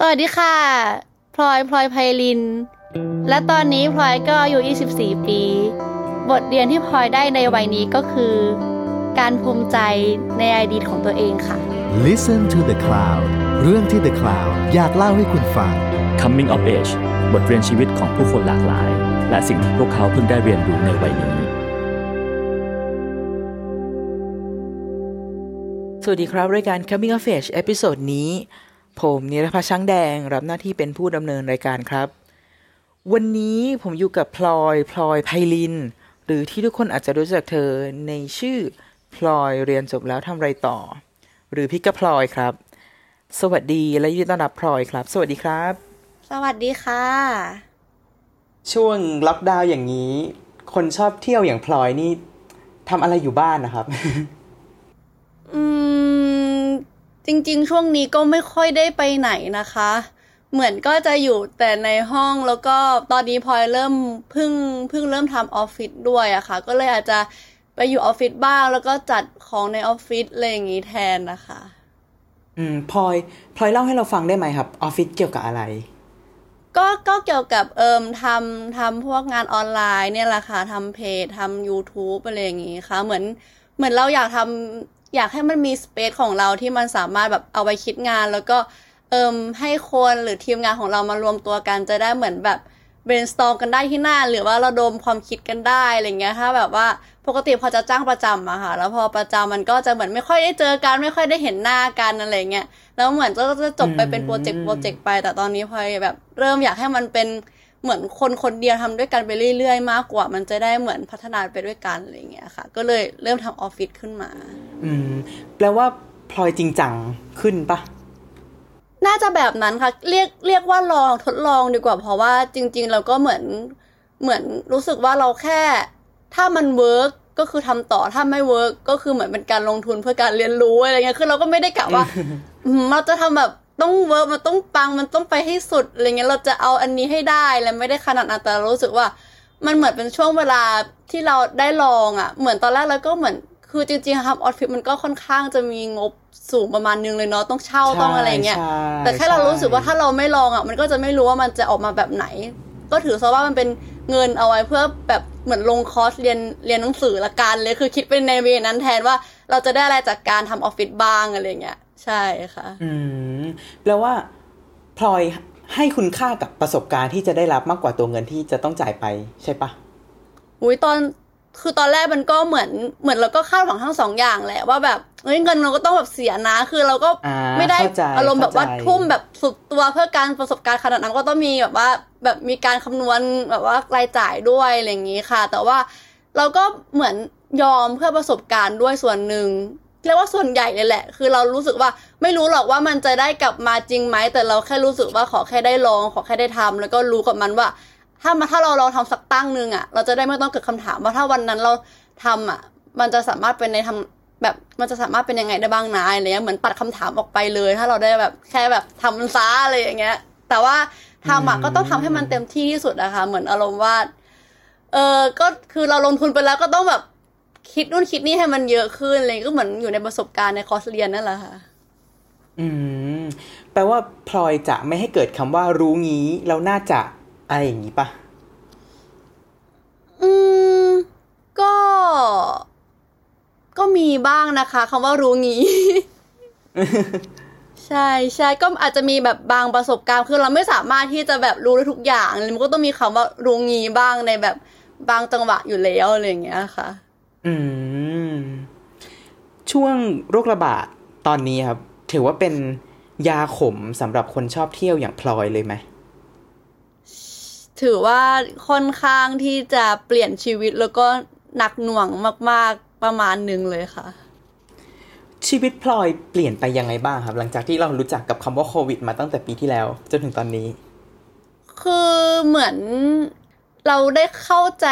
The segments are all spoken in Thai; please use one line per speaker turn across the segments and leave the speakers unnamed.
สวัสดีค่ะ พลอยพลอยไพลิน และตอนนี้พลอยก็อายุ 24 ปี บทเรียนที่พลอยได้ในวัยนี้ก็คือ การภูมิใจในอดีตของตัวเองค่ะ
Listen to the Cloud เรื่องที่ The Cloud อยากเล่าให้คุณฟัง
Coming of Age บทเรียนชีวิตของผู้คนหลากหลาย และสิ่งที่พวกเขาเพิ่งได้เรียนรู้ในวัยนี้
สวัสดีครับ รายการ Coming of Age episode นี้ ผมนิรพัชช้างแดงรับหน้าที่เป็นผู้ดำเนินรายการครับ วันนี้ผมอยู่กับพลอยพลอยไพลิน หรือที่ทุกคนอาจจะรู้จักเธอในชื่อพลอยเรียนจบแล้วทำไรต่อ หรือ Pigkaploy ครับ สวัสดีและยินดีต้อนรับพลอยครับ สวัสดีครับ
สวัสดีค่ะ
ช่วงล็อกดาวน์อย่างนี้ คนชอบเที่ยวอย่างพลอยนี่ทำอะไรอยู่บ้านนะครับ
อืม จริงๆ ช่วงนี้ก็ไม่ค่อยได้ไปไหนนะคะ เหมือนก็จะอยู่แต่ในห้องแล้วก็ตอนนี้พลอยเริ่มเพิ่งเพิ่งเริ่มทำออฟฟิศด้วยอะค่ะ ก็เลยอาจจะไปอยู่ออฟฟิศบ้างแล้วก็จัดของในออฟฟิศอะไรอย่างงี้แทนนะคะ
อืมพลอยพลอยเล่าให้เราฟังได้ไหมครับออฟฟิศเกี่ยวกับอะไร
ก็ก็เกี่ยวกับเอิมทำทำพวกงานออนไลน์เนี่ยแหละค่ะทำเพจทำ YouTube อะไรอย่างงี้ค่ะ เหมือนเหมือนเราอยากทำ อยากให้มันมีสเปซของเราที่มันสามารถแบบเอาไว้คิดงาน แล้วก็เอิมให้คนหรือทีมงานของเรามารวมตัวกันจะได้เหมือนแบบ brainstorm กันได้ที่หน้า หรือว่าเราดมความคิดกันได้อะไรเงี้ยถ้าแบบว่าปกติพอจะจ้างประจำอะค่ะ แล้วพอประจำมันก็จะเหมือนไม่ค่อยได้เจอกันไม่ค่อยได้เห็นหน้ากันอะไรเงี้ยแล้วเหมือนก็จะจบไปเป็นโปรเจกต์โปรเจกต์ไป แต่ตอนนี้พอยแบบเริ่มอยากให้มันเป็น เหมือนคนคนเดียวทำด้วยกันไปเรื่อยๆ มากกว่า มันจะได้เหมือนพัฒนาไปด้วยกันอะไรเงี้ยค่ะ ก็เลยเริ่มทำออฟฟิศขึ้นมา
อืม แปลว่าพลอยจริงจังขึ้นปะ
น่าจะแบบนั้นค่ะ เรียกเรียกว่าลองทดลองดีกว่า เพราะว่าจริง ๆ เราก็เหมือนเหมือนรู้สึกว่าเราแค่ ถ้ามัน work ก็คือทำต่อถ้าไม่ work ก็คือเหมือนเป็นการลงทุนเพื่อการเรียนรู้อะไรเงี้ยคือเราก็ไม่ได้กะว่าอืมเราจะทำแบบ ต้อง work มันต้องปังมันต้องไปให้สุดอะไรเงี้ยเราจะเอาอันนี้ให้ได้แล้วไม่ได้ขนาดนั้นแต่เรารู้สึกว่า มันเหมือนเป็นช่วงเวลาที่เราได้ลองอะ เหมือนตอนแรกเราก็เหมือนคือจริงๆครับออฟฟิศมันก็ค่อนข้างจะมีงบสูงประมาณนึงเลยเนาะต้องเช่าต้องอะไรเงี้ย
ใช่
แต่แค่เรารู้สึกว่าถ้าเราไม่ลองอะ มันก็จะไม่รู้ว่ามันจะออกมาแบบไหน ก็ถือซะว่ามันเป็นเงินเอาไว้เพื่อแบบเหมือนลงคอร์สเรียนเรียนหนังสือละกันเลยคือคิดเป็นใน way นั้นแทนว่าเราจะได้อะไรจากการทำออฟฟิศบ้างอะไรเงี้ย ใช่ค่ะ
อืมแปลว่าพลอยให้คุณค่ากับประสบการณ์ที่จะได้รับมากกว่าตัวเงินที่จะต้องจ่ายไปใช่ปะ
อุ้ยตอนคือตอนแรกมันก็เหมือนเหมือนเราก็คาดหวังทั้งสองอย่างแหละว่าแบบเฮ้ยเงินเราก็ต้องแบบเสียนะ คือเราก็
อ่า
ไม่ได้
เข้าใจ
อารมณ์แบบว่า
เข้าใจ
ทุ่มแบบสุดตัวเพื่อการประสบการณ์ขนาดนั้นก็ต้องมีแบบว่าแบบมีการคำนวณแบบว่ารายจ่ายด้วยอะไรอย่างนี้ค่ะ แต่ว่าเราก็เหมือนยอมเพื่อประสบการณ์ด้วยส่วนหนึ่ง เรียกว่าส่วนใหญ่เลยแหละ คือเรารู้สึกว่าไม่รู้หรอกว่ามันจะได้กลับมาจริงไหม แต่เราแค่รู้สึกว่าขอแค่ได้ลอง ขอแค่ได้ทำแล้วก็รู้กับมันว่า ถ้ามาถ้าเราลองทำสักตั้งหนึ่งอะ เราจะได้ไม่ต้องเกิดคำถามว่าถ้าวันนั้นเราทำอะ มันจะสามารถเป็นในทำแบบมันจะสามารถเป็นยังไงได้บ้างนะอะไรเงี้ยเหมือนตัดคำถามออกไปเลย ถ้าเราได้แบบแค่แบบทำมันซะอะไรอย่างเงี้ย แต่ว่าทำอะก็ต้องทำให้มันเต็มที่ที่สุดนะคะเหมือนอารมณ์ว่าเออก็คือเราลงทุนไปแล้วก็ต้องแบบ คิดนู่นคิดนี่ให้มันเยอะขึ้นอะไรก็เหมือนอยู่ในประสบการณ์ในคอร์สเรียนนั่นแหละค่ะ
อืม แปลว่าพลอยจะไม่ให้เกิดคำว่ารู้งี้แล้วน่าจะอะไรอย่างนี้ปะ
อืม ก็ ก็มีบ้างนะคะคำว่ารู้งี้ ใช่ใช่ก็อาจจะมีแบบบางประสบการณ์คือเราไม่สามารถที่จะแบบรู้ได้ทุกอย่างมันก็ต้องมีคำว่ารู้งี้บ้างในแบบบางจังหวะอยู่แล้วอะไรอย่างเงี้ยค่ะ
อืม ช่วงโรคระบาดตอนนี้ครับ ถือว่าเป็นยาขมสำหรับคนชอบเที่ยวอย่างพลอยเลยไหม
ถือว่าค่อนข้างที่จะเปลี่ยนชีวิตแล้วก็หนักหน่วงมาก ๆ ประมาณหนึ่งเลยค่ะ
ชีวิตพลอยเปลี่ยนไปยังไงบ้างครับ หลังจากที่เรารู้จักกับคำว่าโควิด มาตั้งแต่ปีที่แล้วจนถึงตอนนี้
คือเหมือนเราได้เข้าใจ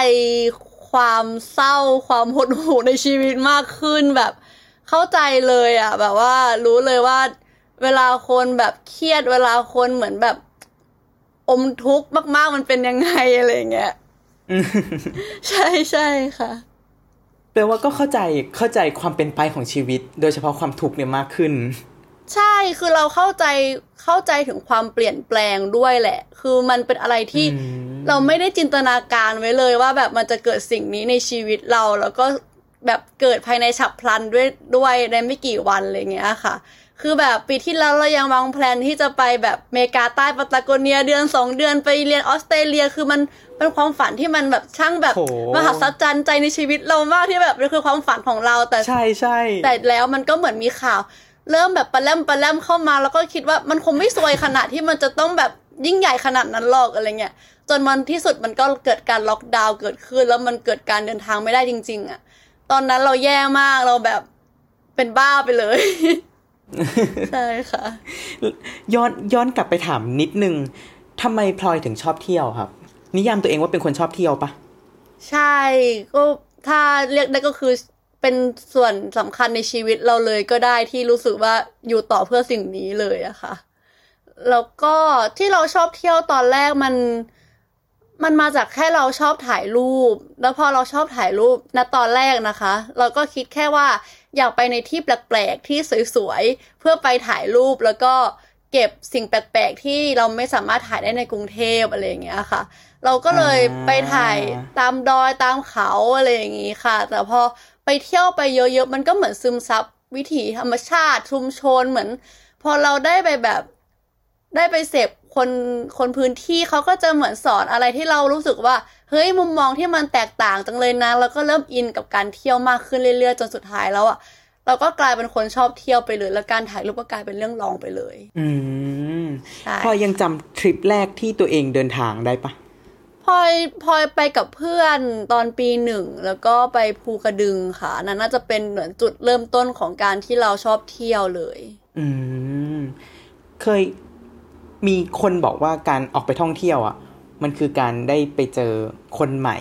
ความเศร้าความหดหู่ในชีวิตมากขึ้นแบบ เข้าใจเลยอะ แบบว่ารู้เลยว่า เวลาคนแบบเครียดเวลาคนเหมือนแบบ อมทุกข์มากๆมันเป็นยังไงอะไรอย่างเงี้ยใช่ใช่ค่ะ
แปลว่าก็เข้าใจเข้าใจความเป็นไปของชีวิต โดยเฉพาะความทุกข์เนี่ยมากขึ้น
ใช่คือเราเข้าใจเข้าใจถึงความเปลี่ยนแปลงด้วยแหละ คือมันเป็นอะไรที่
อืม
เราไม่ได้จินตนาการไว้เลยว่าแบบมันจะเกิดสิ่งนี้ในชีวิตเรา แล้วก็แบบเกิดภายในฉับพลันด้วยด้วยในไม่กี่วันอะไรเงี้ยค่ะ คือแบบปีที่แล้วเรายังวางแผนที่จะไปแบบเมกาใต้ปาตาโกเนียเดือนสองเดือนไปเรียนออสเตรเลีย คือมันเป็นความฝันที่มันแบบช่างแบบ
โห
มหัศจรรย์ใจในชีวิตเรามากที่แบบมันคือความฝันของเราแต่
ใช่ใช่
แต่แล้วมันก็เหมือนมีข่าว เริ่มแบบปลาแลมปลาแลมเข้ามา แล้วก็คิดว่ามันคงไม่ซวยขนาดที่มันจะต้องแบบยิ่งใหญ่ขนาดนั้นหรอกอะไรเงี้ยจนมันที่สุดมันก็เกิดการล็อกดาวน์เกิดขึ้น แล้วมันเกิดการเดินทางไม่ได้จริง ๆอะตอนนั้นเราแย่มากเราแบบเป็นบ้าไปเลย ใช่ค่ะ
ย้อนย้อนกลับไปถามนิดนึงทำไมพลอยถึงชอบเที่ยวครับ นิยามตัวเองว่าเป็นคนชอบเที่ยวปะ
ใช่ก็ถ้าเรียกได้ก็คือ เป็นส่วนสำคัญในชีวิตเราเลยก็ได้ที่รู้สึกว่าอยู่ต่อเพื่อสิ่งนี้เลยอะค่ะ แล้วก็ที่เราชอบเที่ยวตอนแรกมันมันมาจากแค่เราชอบถ่ายรูป แล้วพอเราชอบถ่ายรูปณตอนแรกนะคะ เราก็คิดแค่ว่าอยากไปในที่แปลกๆที่สวยๆเพื่อไปถ่ายรูปแล้วก็เก็บสิ่งแปลกๆที่เราไม่สามารถถ่ายได้ในกรุงเทพอะไรอย่างเงี้ยค่ะ เราก็เลยไปถ่ายตามดอยตามเขาอะไรอย่างงี้ค่ะ แต่พอ ไปเที่ยวไปเยอะๆมันก็เหมือนซึมซับวิถีธรรมชาติชุมชนเหมือน พอเราได้ไปแบบได้ไปเสพคนคนพื้นที่เขาก็จะเหมือนสอนอะไรที่เรารู้สึกว่า เฮ้ยมุมมองที่มันแตกต่างจังเลยนะแล้วก็เริ่มอินกับการเที่ยวมากขึ้นเรื่อยๆ จนสุดท้ายแล้วอะเราก็กลายเป็นคนชอบเที่ยวไปเลย แล้วการถ่ายรูปก็กลายเป็นเรื่องรองไปเลย
อืม
ใช่
พลอยยังจำทริปแรกที่ตัวเองเดินทางได้ปะ
พลอยพลอยไปกับเพื่อนตอนปีหนึ่ง แล้วก็ไปภูกระดึงค่ะอันนั้นน่าจะเป็นเหมือนจุดเริ่มต้นของการที่เราชอบเที่ยวเลย
อืม เคยมีคนบอกว่าการออกไปท่องเที่ยวอะ มันคือการได้ไปเจอคนใหม่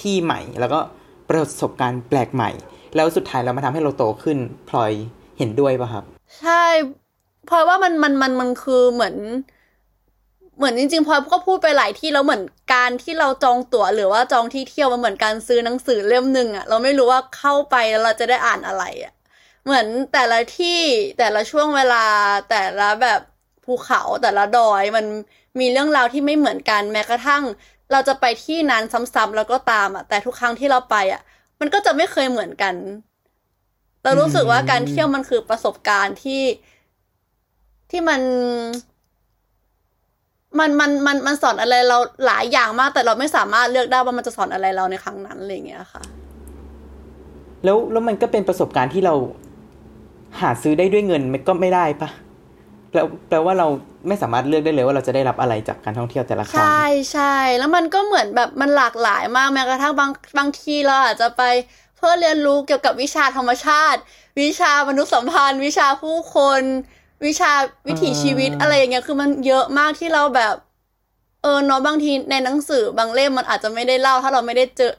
ที่ใหม่ แล้วก็ประสบการณ์แปลกใหม่ แล้วสุดท้ายเรามาทำให้เราโตขึ้น พลอยเห็นด้วยปะครับ
ใช่พลอยว่ามันมันมันมันคือเหมือน เหมือนจริงๆพลอยก็พูดไปหลายที่แล้วเหมือนการที่เราจองตั๋วหรือว่าจองที่เที่ยวมันเหมือนการซื้อหนังสือเล่มหนึ่งอะเราไม่รู้ว่าเข้าไปแล้วเราจะได้อ่านอะไรอะเหมือนแต่ละที่แต่ละช่วงเวลาแต่ละแบบภูเขาแต่ละดอยมันมีเรื่องราวที่ไม่เหมือนกันแม้กระทั่ง เราจะไปที่นั้นซ้ำๆแล้วก็ตามอะแต่ทุกครั้งที่เราไปอะมันก็จะไม่เคยเหมือนกัน เรารู้สึกว่าการเที่ยวมันคือประสบการณ์ที่ที่มัน มันมันมันมันสอนอะไรเราหลายอย่างมาก แต่เราไม่สามารถเลือกได้ว่ามันจะสอนอะไรเราในครั้งนั้นอะไรอย่างเงี้ยค่ะ
แล้วแล้วมันก็เป็นประสบการณ์ที่เราหาซื้อได้ด้วยเงินมันก็ไม่ได้ปะแปลแปลว่าเราไม่สามารถเลือกได้เลยว่าเราจะได้รับอะไรจากการท่องเที่ยวแต่ละครั้ง
ใช่ใช่แล้วมันก็เหมือนแบบมันหลากหลายมากแม้กระทั่งบางบางทีเราอาจจะไปเพื่อเรียนรู้เกี่ยวกับวิชาธรรมชาติ วิชามนุษยสัมพันธ์ วิชาผู้คน วิชาวิถีชีวิต
อ่า
อะไรอย่างเงี้ยคือมันเยอะมากที่เราแบบ เออเนาะบางทีในหนังสือบางเล่มมันอาจจะไม่ได้เล่า ถ้าเราไม่ได้เจอ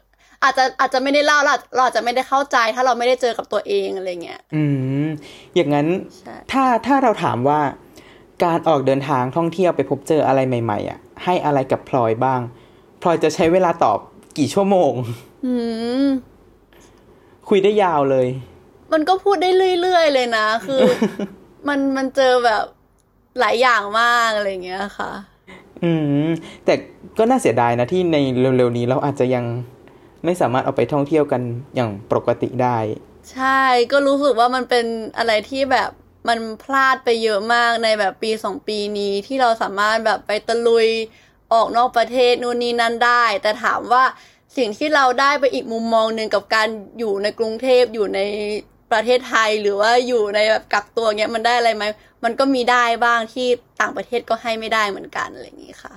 อาจจะอาจจะไม่ได้เล่าเราอาจเราอาจจะไม่ได้เข้าใจ ถ้าเราไม่ได้เจอกับตัวเองอะไรเงี้ย
อืมอย่างนั้น
ใช่
ถ้าถ้าเราถามว่าการออกเดินทางท่องเที่ยวไปพบเจออะไรใหม่ ๆ อะ ให้อะไรกับพลอยบ้างพลอยจะใช้เวลาตอบกี่ชั่วโมง
อืม
คุยได้ยาวเลย
มันก็พูดได้เรื่อยๆเลยนะ คือ มันมันเจอแบบหลายอย่างมากอะไรเงี้ยค่ะ
อืม แต่ก็น่าเสียดายนะที่ในเร็วๆนี้เราอาจจะยังไม่สามารถเอาไปท่องเที่ยวกันอย่างปกติได้
ใช่ก็รู้สึกว่ามันเป็นอะไรที่แบบมันพลาดไปเยอะมากในแบบปีสองปีนี้ที่เราสามารถแบบไปตะลุยออกนอกประเทศนู่นนี่นั่นได้ แต่ถามว่าสิ่งที่เราได้ไปอีกมุมมองหนึ่งกับการอยู่ในกรุงเทพอยู่ใน ประเทศไทยหรือว่าอยู่ในแบบกักตัวเงี้ยมันได้อะไรไหมมันก็มีได้บ้างที่ต่างประเทศก็ให้ไม่ได้เหมือนกันอะไรอย่างนี้ค่ะ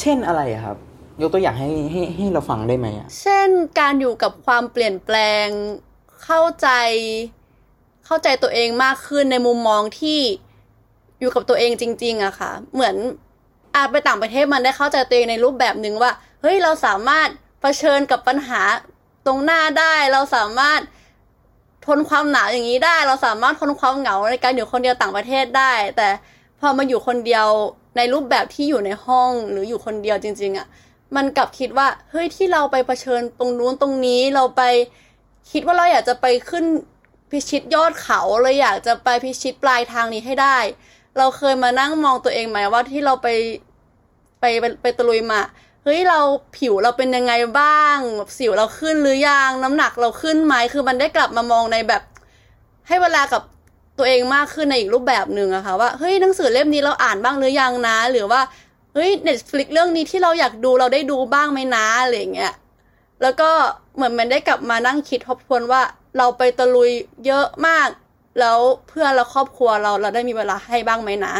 เช่นอะไรอะครับ ยกตัวอย่างให้ให้ให้เราฟังได้ไหมอะ
เช่นการอยู่กับความเปลี่ยนแปลงเข้าใจเข้าใจตัวเองมากขึ้นในมุมมองที่อยู่กับตัวเองจริง ๆอะค่ะ เหมือนอาไปต่างประเทศมันได้เข้าใจตัวเองในรูปแบบหนึ่งว่าเฮ้ยเราสามารถเผชิญกับปัญหาตรงหน้าได้เราสามารถ ทนความหนาวอย่างนี้ได้ เราสามารถทนความเหงาในการอยู่คนเดียวต่างประเทศได้ แต่พอมาอยู่คนเดียวในรูปแบบที่อยู่ในห้องหรืออยู่คนเดียวจริง ๆอะมันกลับคิดว่าเฮ้ยที่เราไปเผชิญตรงนู้นตรงนี้เราไปคิดว่าเราอยากจะไปขึ้นพิชิตยอดเขาเลยอยากจะไปพิชิตปลายทางนี้ให้ได้ เราเคยมานั่งมองตัวเองไหมว่าที่เราไปไปไปไปตะลุยมา เฮ้ยเราผิวเราเป็นยังไงบ้างสิวเราขึ้นหรือยังน้ำหนักเราขึ้นไหมคือมันได้กลับมามองในแบบ ให้เวลากับตัวเองมากขึ้นในอีกรูปแบบหนึ่งอะค่ะว่าเฮ้ยหนังสือเล่มนี้เราอ่านบ้างหรือยังนะ หรือว่าเฮ้ยเน็ตฟลิกเรื่องนี้ที่เราอยากดูเราได้ดูบ้างไหมนะอะไรเงี้ยแล้วก็เหมือนมันได้กลับมานั่งคิดทบทวนว่าเราไปตะลุยเยอะมาก แล้วเพื่อนและครอบครัวเราเราได้มีเวลาให้บ้างไหมนะ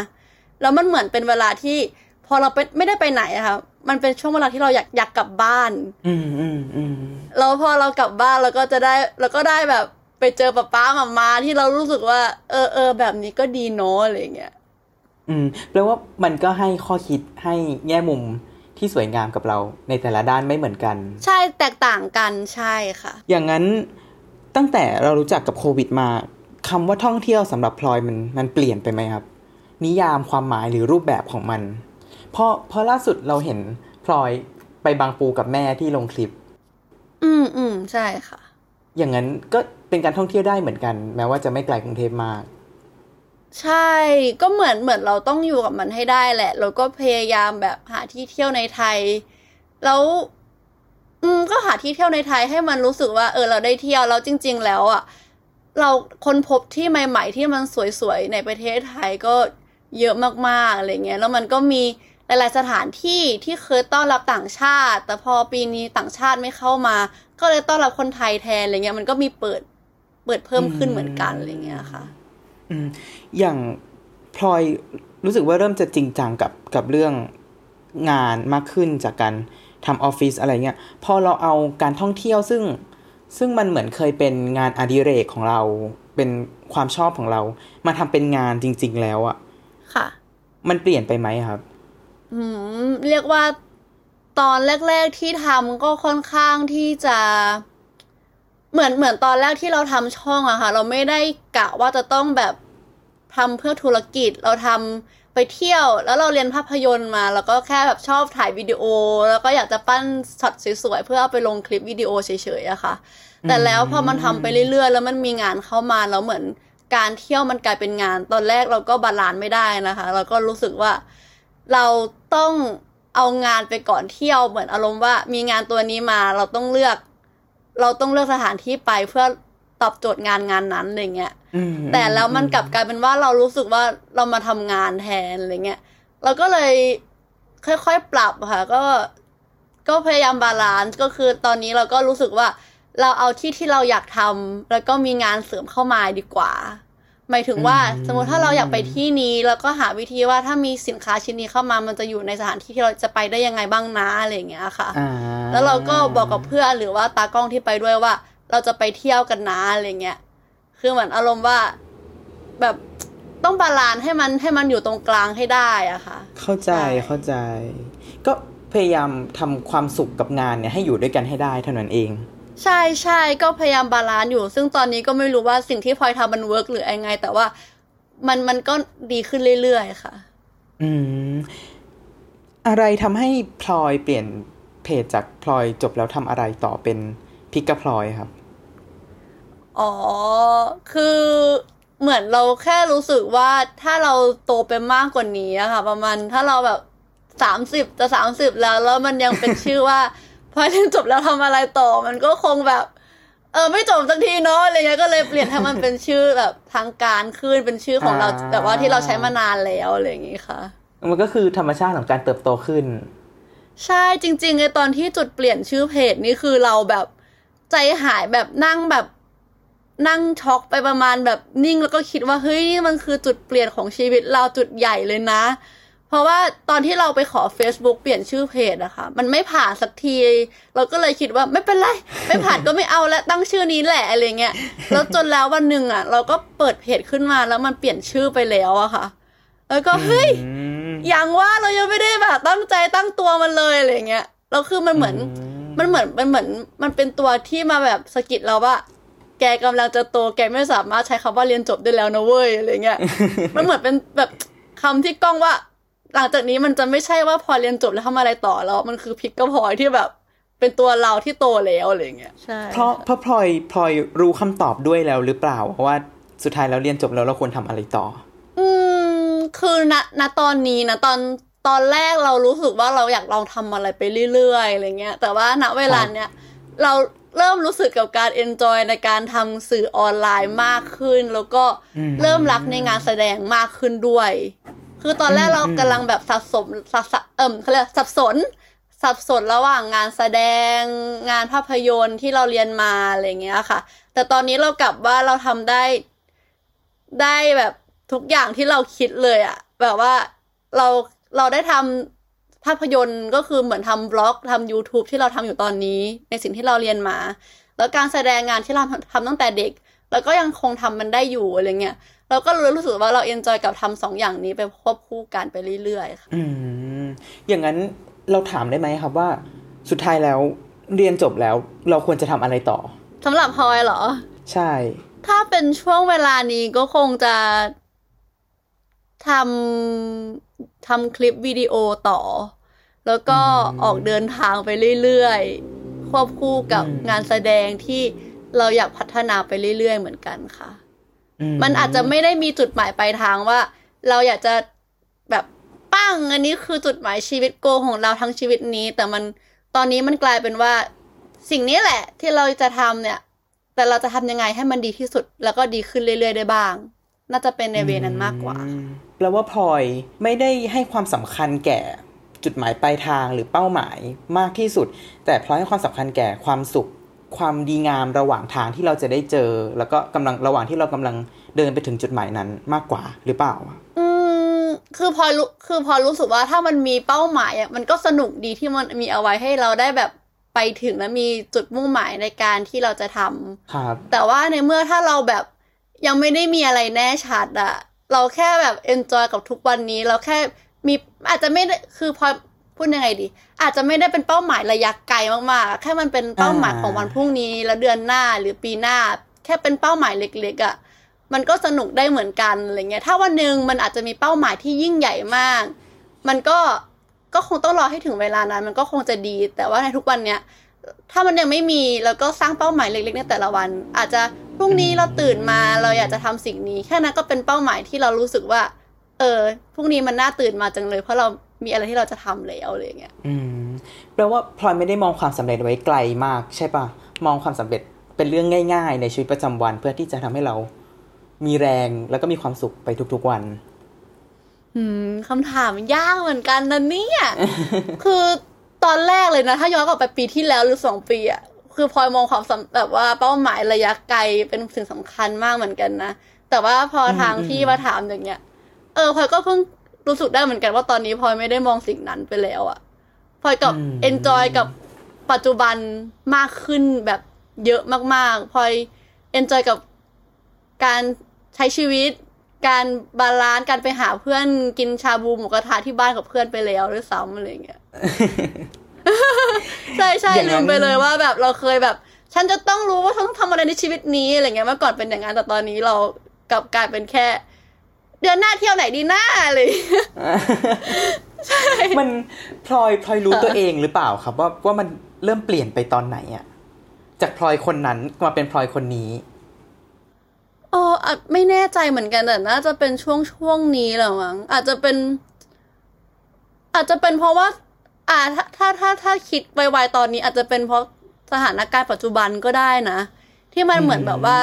แล้วมันเหมือนเป็นเวลาที่พอเราไปไม่ได้ไปไหนอะค่ะ มันเป็นช่วงเวลาที่เราอยากอยากกลับบ้าน
อืมอืมอืม
แล้วพอเรากลับบ้านเราก็จะได้เราก็ได้แบบไปเจอป๊าป๊าหมามาที่เรารู้สึกว่า เออเออแบบนี้ก็ดีเนาะอะไรอย่างเงี้ย
อืมแปลว่ามันก็ให้ข้อคิดให้แง่มุมที่สวยงามกับเราในแต่ละด้านไม่เหมือนกัน
ใช่แตกต่างกันใช่ค่ะ
อย่างนั้นตั้งแต่เรารู้จักกับโควิดมาคำว่าท่องเที่ยวสำหรับพลอยมันมันเปลี่ยนไปไหมครับ นิยามความหมายหรือรูปแบบของมัน เพราะเพราะล่าสุดเราเห็นพลอยไปบางปูกับแม่ที่ลงคลิป
อืมอืมใช่ค่ะ
อย่างนั้นก็เป็นการท่องเที่ยวได้เหมือนกัน แม้ว่าจะไม่ไกลกรุงเทพมาก
ใช่ก็เหมือนเหมือนเราต้องอยู่กับมันให้ได้แหละเราก็พยายามแบบหาที่เที่ยวในไทย แล้ว อืมก็หาที่เที่ยวในไทยให้มันรู้สึกว่า เออเราได้เที่ยวแล้วจริง ๆ แล้วอะเราค้นพบที่ใหม่ ๆ ที่มันสวยๆในประเทศไทยก็เยอะมากๆอะไรเงี้ยแล้วมันก็มี หลายๆสถานที่ที่เคยต้อนรับต่างชาติ แต่พอปีนี้ต่างชาติไม่เข้ามา ก็เลยต้อนรับคนไทยแทนอะไรเงี้ยมันก็มีเปิดเปิดเพิ่มขึ้นเหมือนกันอะไรเงี้ยค่ะ
อืมอย่างพลอยรู้สึกว่าเริ่มจะจริงจังกับกับเรื่องงานมากขึ้นจากการทำออฟฟิศอะไรเงี้ยพอเราเอาการท่องเที่ยวซึ่งซึ่งมันเหมือนเคยเป็นงานอดิเรกของเรา เป็นความชอบของเรา มาทำเป็นงานจริง ๆ แล้วอะ
ค่ะ
มันเปลี่ยนไปไหมครับ
อืม เรียกว่าตอนแรก ๆที่ทำก็ค่อนข้างที่จะเหมือนเหมือนตอนแรกที่เราทำช่องอะค่ะ เราไม่ได้กะว่าจะต้องแบบทำเพื่อธุรกิจเราทำไปเที่ยว แล้วเราเรียนภาพยนตร์มา แล้วก็แค่แบบชอบถ่ายวิดีโอ แล้วก็อยากจะปั้นช็อตสวยๆเพื่อเอาไปลงคลิปวิดีโอเฉยๆอะค่ะ แต่แล้วพอมันทำไปเรื่อยๆ แล้วมันมีงานเข้ามาแล้วเหมือนการเที่ยวมันกลายเป็นงาน ตอนแรกเราก็ balance ไม่ได้นะคะ เราก็รู้สึกว่า เราต้องเอางานไปก่อนเที่ยวเหมือนอารมณ์ว่า มีงานตัวนี้มาเราต้องเลือก เราต้องเลือกสถานที่ไปเพื่อตอบโจทย์งานงานนั้นอะไรเงี้ย
อืม
แต่แล้วมันกลับกลายเป็นว่าเรารู้สึกว่าเรามาทำงานแทนอะไรเงี้ยเราก็เลยค่อยๆปรับค่ะ ก็ก็พยายาม balance ก็คือตอนนี้เราก็รู้สึกว่า เราเอาที่ที่เราอยากทำแล้วก็มีงานเสริมเข้ามาดีกว่า หมายถึงว่า
อืม
สมมติถ้าเราอยากไปที่นี้แล้วก็หาวิธีว่าถ้ามีสินค้าชิ้นนี้เข้ามามันจะอยู่ในสถานที่ที่เราจะไปได้ยังไงบ้างนะอะไรอย่างเงี้ยค่ะ
อ่า
แล้วเราก็บอกกับเพื่อนหรือว่าตากล้องที่ไปด้วยว่า เราจะไปเที่ยวกันนะอะไรเงี้ยคือเหมือนอารมณ์ว่าแบบต้อง balance ให้มันให้มันอยู่ตรงกลางให้ได้อะค่ะ
เข้าใจ
ใช่
เข้าใจ ก็พยายามทำความสุขกับงานเนี่ยให้อยู่ด้วยกันให้ได้เท่านั้นเอง
ใช่ใช่ก็พยายาม balance อยู่ ซึ่งตอนนี้ก็ไม่รู้ว่าสิ่งที่พลอยทำมัน work หรือยังไง แต่ว่ามันมันก็ดีขึ้นเรื่อยๆค่ะ
อืม อะไรทำให้พลอยเปลี่ยนเพจจากพลอยจบแล้วทำอะไรต่อเป็นพิกกับพลอยครับ
อ๋อ คือเหมือนเราแค่รู้สึกว่าถ้าเราโตไปมากกว่านี้อะค่ะ ประมาณถ้าเราแบบสามสิบจะสามสิบแล้ว แล้วมันยังเป็นชื่อว่า พอเรียนจบแล้วทำอะไรต่อมันก็คงแบบ เออไม่จบสักทีเนาะอะไรเงี้ยก็เลยเปลี่ยนให้มันเป็นชื่อแบบทางการขึ้นเป็นชื่อของเรา
อ่า
แบบว่าที่เราใช้มานานแล้วอะไรอย่างงี้ค่ะ
มันก็คือธรรมชาติของการเติบโตขึ้น
ใช่จริงๆไอตอนที่จุดเปลี่ยนชื่อเพจนี่คือเราแบบใจหายแบบนั่งแบบนั่งช็อกไปประมาณแบบนิ่งแล้วก็คิดว่าเฮ้ยนี่มันคือจุดเปลี่ยนของชีวิตเราจุดใหญ่เลยนะ เพราะว่าตอนที่เราไปขอ Facebook เปลี่ยนชื่อเพจอะค่ะมันไม่ผ่านสักที เราก็เลยคิดว่าไม่เป็นไร ไม่ผ่านก็ไม่เอาแล้วตั้งชื่อนี้แหละอะไรเงี้ยแล้วจนแล้ววันหนึ่งอะเราก็เปิดเพจขึ้นมาแล้วมันเปลี่ยนชื่อไปแล้วอะค่ะ แล้วก็เฮ้ย
อืม
อย่างว่าเรายังไม่ได้แบบตั้งใจตั้งตัวมันเลยอะไรเงี้ยแล้วคือมันเหมือน
อืม
มันเหมือนมันเหมือนมันเป็นตัวที่มาแบบสะกิดเราว่าแกกำลังจะโตแกไม่สามารถใช้คำว่าเรียนจบได้แล้วนะเว้ยอะไรเงี้ยมันเหมือนเป็นแบบคำที่กล้องว่า หลังจากนี้มันจะไม่ใช่ว่าพอเรียนจบแล้วทำอะไรต่อแล้ว มันคือพิกกระพลอยที่แบบเป็นตัวเราที่โตแล้วอะไรเงี้ยใช่
เพราะเพราะพลอยพลอยรู้คำตอบด้วยแล้วหรือเปล่าว่าสุดท้ายแล้วเรียนจบแล้วเราควรทำอะไรต่อ
อืมคือณณตอนนี้นะตอนตอนแรกเรารู้สึกว่าเราอยากลองทำอะไรไปเรื่อยๆอะไรเงี้ย แต่ว่าณเวลาเนี้ยเราเริ่มรู้สึกกับการเอนจอยในการทำสื่อออนไลน์มากขึ้น แล้วก็
อืม
เริ่มรักในงานแสดงมากขึ้นด้วย คือตอนแรกเรา
อืม
กำลังแบบสับสนสับสเอิ่มเขาเรียกสับสน สับสนระหว่างงานแสดงงานภาพยนตร์ที่เราเรียนมาอะไรเงี้ยค่ะ แต่ตอนนี้เรากลับว่าเราทำได้ได้แบบทุกอย่างที่เราคิดเลยอะแบบว่าเราเราได้ทำภาพยนตร์ก็คือเหมือนทำบล็อกทำ YouTube ที่เราทำอยู่ตอนนี้ ในสิ่งที่เราเรียนมา แล้วการแสดงงานที่เราทำตั้งแต่เด็ก แล้วก็ยังคงทำมันได้อยู่อะไรเงี้ยเราก็รู้สึกว่าเราเอนจอยกับทำสองอย่างนี้ไปควบคู่กันไปเรื่อยๆค่ะ
อืมอย่างนั้นเราถามได้ไหมครับว่า สุดท้ายแล้วเรียนจบแล้วเราควรจะทำอะไรต่อ
สำหรับพลอยเหรอ
ใช่
ถ้าเป็นช่วงเวลานี้ก็คงจะทำทำคลิปวิดีโอต่อ แล้วก็
อืม
ออกเดินทางไปเรื่อยๆควบคู่กับ
อืม
งานแสดงที่ เราอยากพัฒนาไปเรื่อยๆ เหมือนกันค่ะ
อื
มันอาจจะไม่ได้มีจุดหมายปลายทางว่า เราอยากจะแบบปั้งอันนี้คือจุดหมายชีวิตโกของเราทั้งชีวิตนี้ แต่มันตอนนี้มันกลายเป็นว่า สิ่งนี้แหละ ที่เราจะทำเนี่ย แต่เราจะทำยังไงให้มันดีที่สุด แล้วก็ดีขึ้นเรื่อยๆ ได้บ้าง น่าจะเป็นในเวนั้นมากกว่า
อืมแปลว่าพลอยไม่ได้ให้ความสำคัญแก่จุดหมายปลายทางหรือเป้าหมายมากที่สุด แต่พลอยให้ความสำคัญแก่ความสุข ความดีงามระหว่างทางที่เราจะได้เจอ แล้วก็กำลังระหว่างที่เรากำลังเดินไปถึงจุดหมายนั้นมากกว่าหรือเปล่า
อืมคือพอรู้คือพอรู้สึกว่าถ้ามันมีเป้าหมายอะมันก็สนุกดีที่มันมีเอาไว้ให้เราได้แบบไปถึงและมีจุดมุ่งหมายในการที่เราจะทำ
ครับ
แต่ว่าในเมื่อถ้าเราแบบยังไม่ได้มีอะไรแน่ชัดอะเราแค่แบบเอนจอยกับทุกวันนี้ เราแค่มีอาจจะไม่ได้คือพอ พูดยังไงดี อาจจะไม่ได้เป็นเป้าหมายระยะไกลมากๆ แค่มันเป็นเป้าหมาย
อ่า
ของวันพรุ่งนี้แล้วเดือนหน้าหรือปีหน้า แค่เป็นเป้าหมายเล็กๆอะมันก็สนุกได้เหมือนกันอะไรเงี้ย ถ้าวันหนึ่งมันอาจจะมีเป้าหมายที่ยิ่งใหญ่มาก มันก็ก็คงต้องรอให้ถึงเวลานั้น มันก็คงจะดี แต่ว่าในทุกวันเนี้ยถ้ามันยังไม่มีแล้วก็สร้างเป้าหมายเล็ก ๆ ในแต่ละวัน อาจจะพรุ่งนี้เราตื่นมาเราอยากจะทำสิ่งนี้ แค่นั้นก็เป็นเป้าหมายที่เรารู้สึกว่า เออพรุ่งนี้มันน่าตื่นมาจังเลย เพราะเรา มีอะไรที่เราจะทำแล้วอะไรอย่างเงี้ย
อืมแปลว่าพลอยไม่ได้มองความสำเร็จไว้ไกลมาก ใช่ปะมองความสำเร็จเป็นเรื่องง่าย ๆ ในชีวิตประจำวันเพื่อที่จะทำให้เรามีแรงแล้วก็มีความสุขไปทุกๆวัน
อืมคำถามยากเหมือนกันนะเนี่ย คือตอนแรกเลยนะ ถ้าย้อนกลับไปปีที่แล้วหรือสองปีอะคือพลอยมองความสำแบบว่าเป้าหมายระยะไกลเป็นสิ่งสำคัญมากเหมือนกันนะ แต่ว่าพอทาง
อืม
พี่มาถามอย่างเงี้ย เออพลอยก็เพิ่ง รู้สึกได้เหมือนกันว่าตอนนี้พลอยไม่ได้มองสิ่งนั้นไปแล้วอะพลอยกับ enjoy กับปัจจุบันมากขึ้นแบบเยอะมากๆพลอย enjoy กับการใช้ชีวิต การ balance การไปหาเพื่อนกินชาบูหมูกระทะที่บ้านกับเพื่อนไปแล้วด้วยซ้ำอะไรอย่างเงี้ยใช่ใช่
อย่างนั้
ลื
น
มไปเลยว่าแบบเราเคยแบบ ฉันจะต้องรู้ว่าฉันต้องทำอะไรในชีวิตนี้อะไรเงี้ยเมื่อก่อนเป็นอย่างนั้นแต่ตอนนี้เรากลับกลายเป็นแค่ เดือนหน้าเที่ยวไหนดีหน้าอะไรอย่างเลย
มันพลอยพลอยรู้ตัวเองหรือเปล่าครับ ว่าว่ามันเริ่มเปลี่ยนไปตอนไหนอะจากพลอยคนนั้นมาเป็นพลอยคนนี้
อ๋ออะไม่แน่ใจเหมือนกันแต่น่าจะเป็นช่วงช่วงนี้แหละมั้งอาจจะเป็น อาจจะเป็นเพราะว่า อ่าถ้าถ้าถ้าถ้าคิดไวๆตอนนี้ อาจจะเป็นเพราะสถานการณ์ปัจจุบันก็ได้นะที่มันเหมือนแบบว่า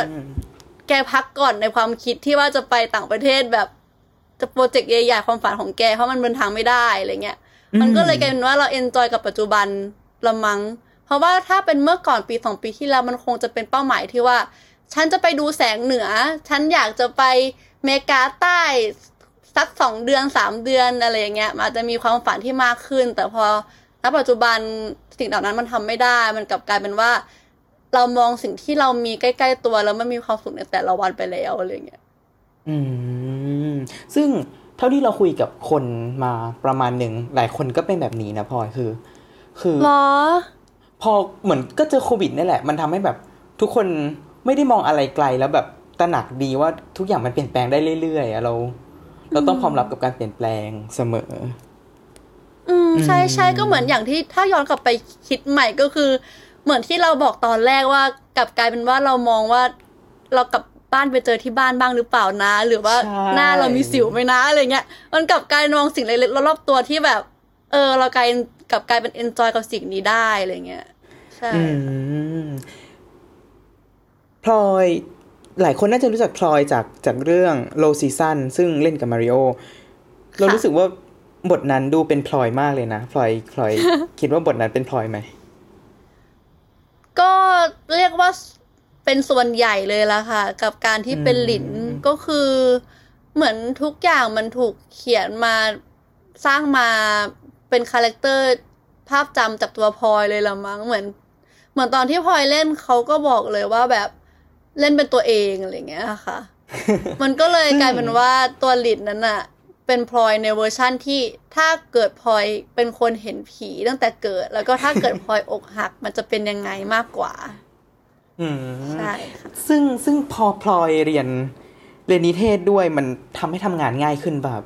แกพักก่อนในความคิดที่ว่าจะไปต่างประเทศแบบจะ project ใหญ่ๆความฝันของแกเพราะมันเดินทางไม่ได้อะไรเงี้ย มันก็เลยกลายเป็นว่าเรา enjoy กับปัจจุบันละมังเพราะว่าถ้าเป็นเมื่อก่อนปีสองปีที่แล้วมันคงจะเป็นเป้าหมายที่ว่า ฉันจะไปดูแสงเหนือ ฉันอยากจะไปเมกาใต้สักสองเดือนสามเดือนอะไรอย่างเงี้ยมันอาจจะมีความฝันที่มากขึ้น แต่พอณปัจจุบันสิ่งเหล่านั้นมันทำไม่ได้ มันกลับกลายเป็นว่า เรามองสิ่งที่เรามีใกล้ๆตัวแล้วมันมีความสุขในแต่ละวันไปแล้วอะไรอย่างเงี้ย
อืม ซึ่งเท่าที่เราคุยกับคนมาประมาณหนึ่งหลายคนก็เป็นแบบนี้นะพลอยคือ คือ
หรอ
พอเหมือนก็เจอโควิดนี่แหละ มันทำให้แบบ ทุกคนไม่ได้มองอะไรไกลแล้วแบบตระหนักดีว่าทุกอย่างมันเปลี่ยนแปลงได้เรื่อยๆอะเรา เราต้องพร้อมรับกับการเปลี่ยนแปลงเสมอ
อืมใช่ใช่ก็เหมือนอย่างที่ถ้าย้อนกลับไปคิดใหม่ก็คือ เหมือนที่เราบอกตอนแรกว่ากลับกลายเป็นว่าเรามองว่า เรากลับบ้านไปเจอที่บ้านบ้างหรือเปล่านะ หรือว่า
ใช่
หน้าเรามีสิวไหมนะอะไรเงี้ย มันกลับกลายมองสิ่งเล็กๆรอบๆตัวที่แบบ เออ เรากลายกลับกลายเป็น enjoy กับสิ่งนี้ได้อะไรเงี้ยใช่
อือพลอยหลายคนน่าจะรู้จักพลอยจากจากเรื่อง Low Season ซึ่งเล่นกับมาริโอเรารู้สึกว่าบทนั้นดูเป็นพลอยมากเลยนะพลอยพลอยคิดว่าบทนั้นเป็นพลอยไหม
ก็เรียกว่าเป็นส่วนใหญ่เลยละค่ะ กับการที่เป็นหลินก็คือเหมือนทุกอย่างมันถูกเขียนมาสร้างมาเป็น character ภาพจำจากตัวพลอยเลยละมั้งเหมือน เหมือนตอนที่พลอยเล่นเขาก็บอกเลยว่าแบบเล่นเป็นตัวเองอะไรเงี้ยค่ะ มันก็เลยกลายเป็นว่าตัวหลินนั้นอะ เป็นพลอยในเวอร์ชั่นที่ถ้าเกิดพลอยเป็นคนเห็นผีตั้งแต่เกิด แล้วก็ถ้าเกิดพลอยอกหัก มันจะเป็นยังไงมากกว่า
อืม
ใช่ค่ะ
ซึ่งซึ่งพอพลอยเรียนเรียนนิเทศด้วยมันทำให้ทำงานง่ายขึ้นแบบ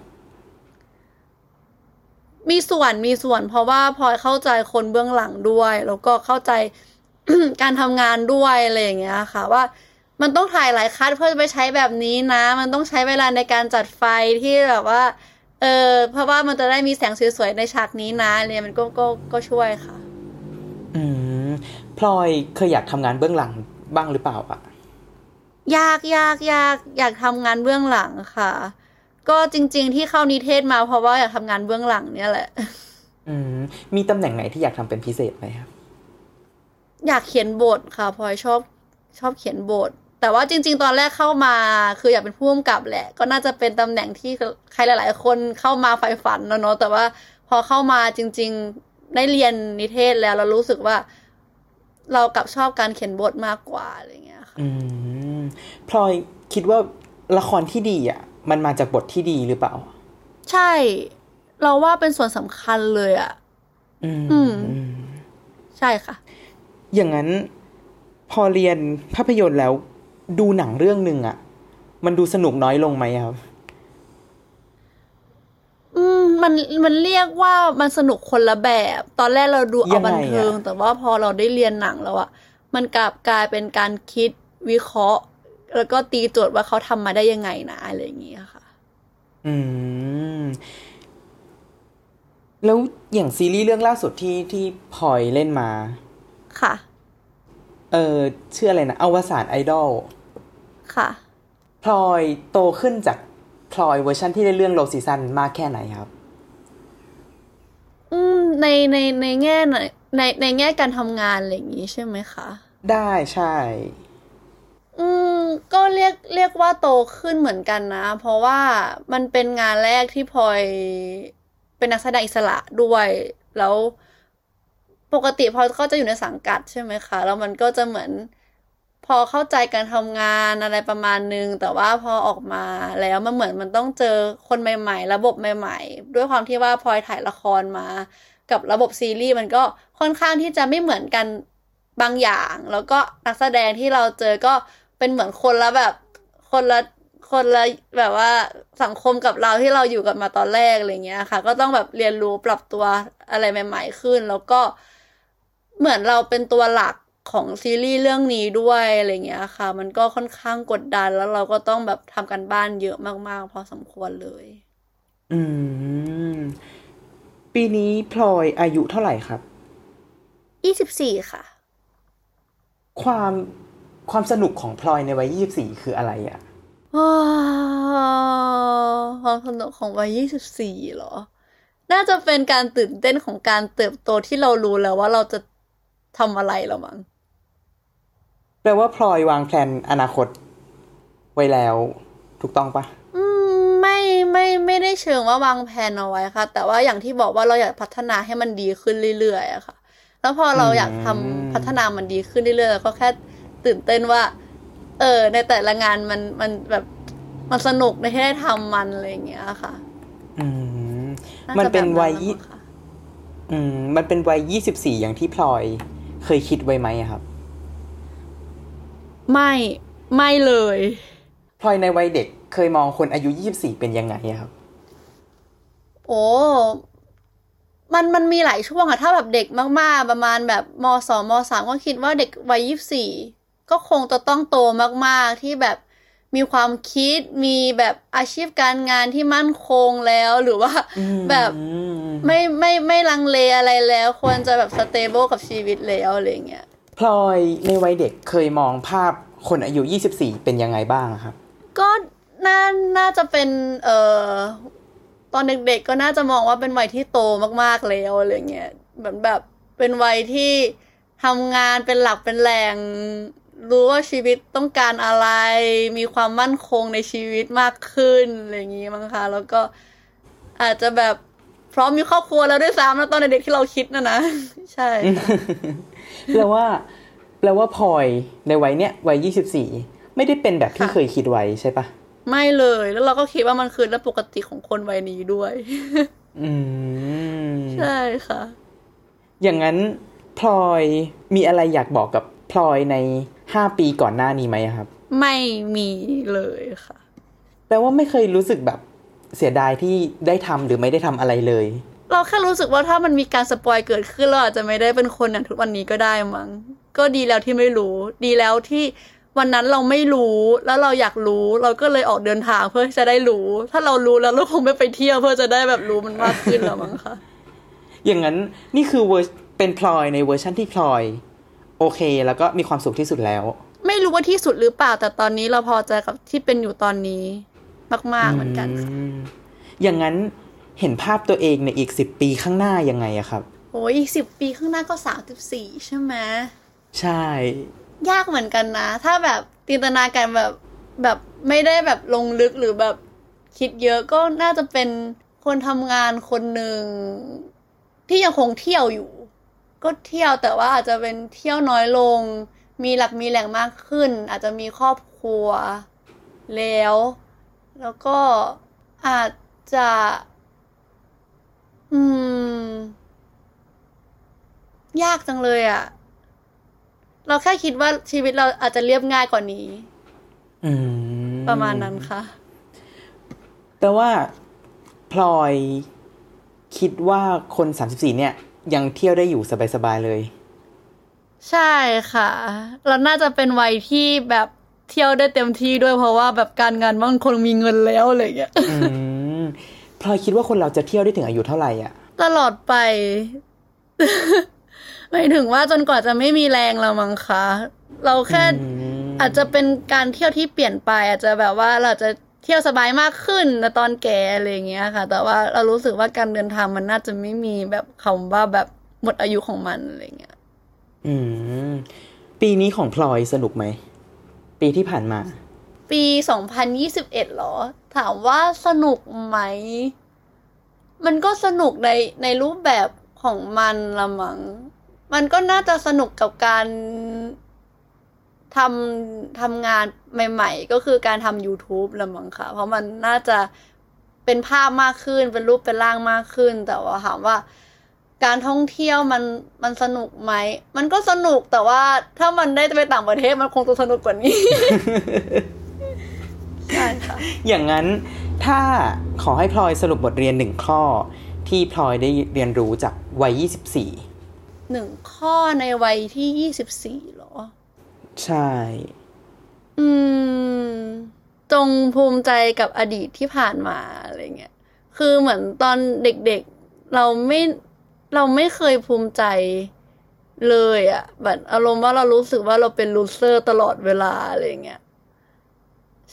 มีส่วนมีส่วน เพราะว่าพลอยเข้าใจคนเบื้องหลังด้วย แล้วก็เข้าใจการทำงานด้วยอะไรอย่างเงี้ยค่ะ ว่า มันต้องถ่ายหลาย cut เพื่อจะไปใช้แบบนี้นะ มันต้องใช้เวลาในการจัดไฟที่แบบว่า เออเพราะว่ามันจะได้มีแสงสวยๆในฉากนี้นะอะไรมันก็ก็ก็ช่วยค่ะ
อืมพลอยเคยอยากทำงานเบื้องหลังบ้างหรือเปล่าอะ
ยากยากยากอยากทำงานเบื้องหลังค่ะ ก็จริง ๆ ที่เข้านิเทศมาเพราะว่าอยากทำงานเบื้องหลังเนี่ยแหละ
อืมมีตำแหน่งไหนที่อยากทำเป็นพิเศษไหมครับ
อยากเขียนบทค่ะพลอยชอบชอบเขียนบท แต่ว่าจริง ๆ ตอนแรกเข้ามาคืออยากเป็นผู้กำกับแหละ ก็น่าจะเป็นตำแหน่งที่ใครหลาย ๆ คนเข้ามาใฝ่ฝันนะเนาะแต่ว่าพอเข้ามาจริง ๆ ได้เรียนนิเทศแล้วเรารู้สึกว่า เรากลับชอบการเขียนบทมากกว่าอะไรเงี้ยค่ะ
อืมพลอยคิดว่าละครที่ดีอะ มันมาจากบทที่ดีหรือเปล่า
ใช่ เราว่าเป็นส่วนสำคัญเลยอะ
อืม
อืมใช่ค่ะ
อย่างนั้นพอเรียนภาพยนตร์แล้ว ดูหนังเรื่องหนึ่งอะมันดูสนุกน้อยลงไหมครับ
อืมมันมันเรียกว่ามันสนุกคนละแบบ ตอนแรกเราดู
ยั
เอา
งไง
บันเทิง
อะ
แต่ว่าพอเราได้เรียนหนังแล้วอะมันกลับกลายเป็นการคิดวิเคราะห์ แล้วก็ตีโจทย์ว่าเขาทำมาได้ยังไงนะอะไรอย่างเงี้ยค่ะ
อืม แล้วอย่างซีรีส์เรื่องล่าสุดที่ที่พลอยเล่นมา
ค่ะ
เออชื่ออะไรนะอวสานไอดอล
ค่ะ
พลอยโตขึ้นจากพลอยเวอร์ชันที่ได้เรื่อง Low Season มากแค่ไหนครับ
อืมในในในแง่ไหนในในแง่การทำงานอะไรอย่างงี้ใช่ไหมคะ
ได้ใช่
อืมก็เรียกเรียกว่าโตขึ้นเหมือนกันนะ เพราะว่ามันเป็นงานแรกที่พลอยเป็นนักแสดงอิสระด้วย แล้ว ปกติพอยก็จะอยู่ในสังกัดใช่ไหมคะ แล้วมันก็จะเหมือนพอเข้าใจการทำงานอะไรประมาณนึง แต่ว่าพอออกมาแล้วมันเหมือนมันต้องเจอคนใหม่ ๆ ระบบใหม่ ๆ ด้วยความที่ว่าพลอยถ่ายละครมา กับระบบซีรีส์มันก็ค่อนข้างที่จะไม่เหมือนกันบางอย่าง แล้วก็นักแสดงที่เราเจอก็เป็นเหมือนคนละแบบคนละคนละแบบว่าสังคมกับเราที่เราอยู่กันมาตอนแรกอะไรเงี้ยค่ะ ก็ต้องแบบเรียนรู้ปรับตัวอะไรใหม่ ๆ ขึ้น แล้วก็ เหมือนเราเป็นตัวหลักของซีรีส์เรื่องนี้ด้วยอะไรเงี้ยค่ะ มันก็ค่อนข้างกดดันแล้วเราก็ต้องแบบทำกันบ้านเยอะมาก ๆ พอสมควรเลย
อืม ปีนี้พลอยอายุเท่าไหร่ครับ
ยี่สิบสี่ค่ะ
ความความสนุกของพลอยในวัย24คืออะไรอะ
ว้าวความสนุกของวัยยี่สิบสี่เหรอ น่าจะเป็นการตื่นเต้นของการเติบโตที่เรารู้แล้วว่าเราจะ ทำอะไรแล้วมั้ง
แปลว่าพลอยวางแผนอนาคต ไว้แล้ว ถูกต้องปะ
อืมไม่ไม่ไม่ได้เชิงว่าวางแผนเอาไว้ค่ะ แต่ว่าอย่างที่บอกว่าเราอยากพัฒนาให้มันดีขึ้นเรื่อยๆอะค่ะ แล้วพอเราอยากทำพัฒนามันดีขึ้นเรื่อยๆก็แค่ตื่นเต้นว่า เออ ในแต่ละงานมันมันแบบมันสนุกในที่ได้ทำมันอะไรอย่างเงี้ยค่ะ
อืมามัน
จะ
เป็น
แบบ
วัย
ละ
ยี่
มั้งค่ะ
อืมมันเป็นวัย24อย่างที่พลอย เคยคิดไว้ไหมอะครับ
ไม่ไม่เลย
พลอยในวัยเด็กเคยมองคนอายุ24เป็นยังไงอะครับ
โอ้มันมันมีหลายช่วงอะถ้าแบบเด็กมาก ๆ ประมาณแบบมสองมสามก็คิดว่าเด็กวัยยี่สิบสี่ก็คงจะต้องโตมาก ๆ ที่แบบ มีความคิดมีแบบอาชีพการงานที่มั่นคงแล้วหรือว่าแบบ
อืม
ไม่ไม่ไม่ลังเลอะไรแล้ว ควรจะแบบสเตเบิลกับชีวิตแล้วอะไรเงี้ย
พลอยในวัยเด็กเคยมองภาพคนอายุ 24 เป็นยังไงบ้างอะครับ
ก็น่าน่าจะเป็นเอ่อตอนเด็กๆก็น่าจะมองว่าเป็นวัยที่โตมากๆแล้วอะไรเงี้ยเหมือนแบบเป็นวัยที่ทำงานเป็นหลักเป็นแหล่ง รู้ว่าชีวิตต้องการอะไร มีความมั่นคงในชีวิตมากขึ้นอะไรอย่างงี้มั้งคะแล้วก็อาจจะแบบพร้อมมีครอบครัวแล้วด้วยซ้ำแล้วตอนเด็กๆที่เราคิดนะนะ ใช่
แปลว่าแปลว่าพลอยในวัยเนี้ยวัย24ไม่ได้เป็นแบบที่
ค่ะ
เคยคิดไว้ใช่ปะ
ไม่เลยแล้วเราก็คิดว่ามันคือเรื่องปกติของคนวัยนี้ด้วย
อืม
ใช่ค่ะ
อย่างนั้นพลอยมีอะไรอยากบอกกับพลอยใน 5ปีก่อนหน้านี้ไหมอะครับ
ไม่มีเลยค่ะ
แปลว่าไม่เคยรู้สึกแบบเสียดายที่ได้ทำหรือไม่ได้ทำอะไรเลย
เราแค่รู้สึกว่าถ้ามันมีการสปอยเกิดขึ้นเราอาจจะไม่ได้เป็นคนอย่างทุกวันนี้ก็ได้มั้งก็ดีแล้วที่ไม่รู้ ดีแล้วที่วันนั้นเราไม่รู้แล้วเราอยากรู้ เราก็เลยออกเดินทางเพื่อจะได้รู้ ถ้าเรารู้แล้วเราคงไม่ไปเที่ยวเพื่อจะได้แบบรู้มันมากขึ้นแล้วมั้งคะ
อย่างนั้นนี่คือเวอร์เป็นพลอยในเวอร์ชันที่พลอย โอเค แล้วก็มีความสุขที่สุดแล้ว
ไม่รู้ว่าที่สุดหรือเปล่า แต่ตอนนี้เราพอใจกับที่เป็นอยู่ตอนนี้มาก ๆ เหมือนกันค่ะ
อืมอย่างนั้นเห็นภาพตัวเองในอีกสิบปีข้างหน้ายังไงอะครับ
โอ้ยอีกสิบปีข้างหน้าก็สามสิบสี่ใช่ไหม
ใช่
ยากเหมือนกันนะ ถ้าแบบจินตนาการแบบแบบไม่ได้แบบลงลึกหรือแบบคิดเยอะก็น่าจะเป็นคนทำงานคนหนึ่งที่ยังคงเที่ยวอยู่ ก็เที่ยวแต่ว่าอาจจะเป็นเที่ยวน้อยลง มีหลักมีแหล่งมากขึ้น อาจจะมีครอบครัวแล้ว แล้วก็อาจจะ อืม ยากจังเลยอะเราแค่คิดว่าชีวิตเราอาจจะเรียบง่ายกว่านี้
อืม
ประมาณนั้นค่ะ
แปลว่าพลอยคิดว่าคน34เนี่ย ยังเที่ยวได้อยู่สบายๆเลย
ใช่ค่ะ เราน่าจะเป็นวัยที่แบบเที่ยวได้เต็มที่ด้วยเพราะว่าแบบการงานบางคนมีเงินแล้วอะไรอย่างเงี้ย
อืมพลอยคิดว่าคนเราจะเที่ยวได้ถึงอายุเท่าไหร่อะ
ตลอดไปหมายถึงว่าจนกว่าจะไม่มีแรงแล้วมั้งคะ เราแค่
อืม
อาจจะเป็นการเที่ยวที่เปลี่ยนไป อาจจะแบบว่าเราจะ เที่ยวสบายมากขึ้นในตอนแก่อะไรอย่างเงี้ยค่ะ แต่ว่าเรารู้สึกว่าการเดินทางมันน่าจะไม่มีแบบคำว่าแบบหมดอายุของมันอะไรอย่างเงี้ย
อืม ปีนี้ของพลอยสนุกไหม ปีที่ผ่านมา
ปี2021เหรอ ถามว่าสนุกไหม มันก็สนุกในในรูปแบบของมันละมัง้งมันก็น่าจะสนุกกับการ ทำทำงานใหม่ ๆ ก็คือการทำ YouTube ละมั้งค่ะ เพราะมันน่าจะเป็นภาพมากขึ้น เป็นรูปเป็นร่างมากขึ้น แต่ว่าถามว่า การท่องเที่ยวมันมันสนุกไหม มันก็สนุกแต่ว่าถ้ามันได้ไปต่างประเทศมันคงจะสนุกกว่านี้ใช่ค่ะ
อย่างนั้นถ้าขอให้พลอยสรุปบทเรียนหนึ่งข้อ ที่พลอยได้เรียนรู้จากวัย 24
หนึ่งข้อในวัยที่ยี่สิบสี่หรอ
ใช่
อืม จงภูมิใจกับอดีตที่ผ่านมาอะไรเงี้ย คือเหมือนตอนเด็กๆ เราไม่เราไม่เคยภูมิใจเลยอะแบบอารมณ์ว่าเรารู้สึกว่าเราเป็นลูเซอร์ตลอดเวลาอะไรเงี้ย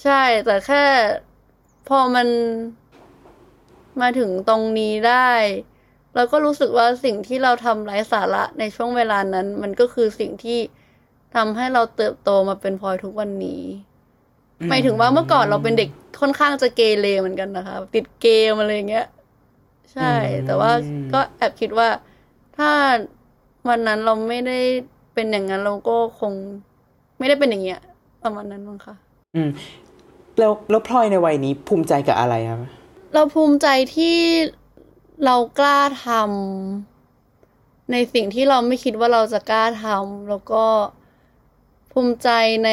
ใช่แต่แค่พอมันมาถึงตรงนี้ได้เราก็รู้สึกว่าสิ่งที่เราทำไร้สาระในช่วงเวลานั้น มันก็คือสิ่งที่ ทำให้เราเติบโตมาเป็นพลอยทุกวันนี้หมายถึงว่าเมื่อก่อนเราเป็นเด็กค่อนข้างจะเกเรเหมือนกันนะคะ ติดเกมอะไรอย่างเงี้ย ใช่ แต่ว่าก็แอบคิดว่า ถ้าวันนั้นเราไม่ได้เป็นอย่างนั้นเราก็คง ไม่ได้เป็นอย่างเงี้ยประมาณนั้นมั้งค่ะ
อืม แล้วแล้วพลอยในวัยนี้ภูมิใจกับอะไรครับ
เราภูมิใจที่เรากล้าทำในสิ่งที่เราไม่คิดว่าเราจะกล้าทำแล้วก็ ภูมิใจใน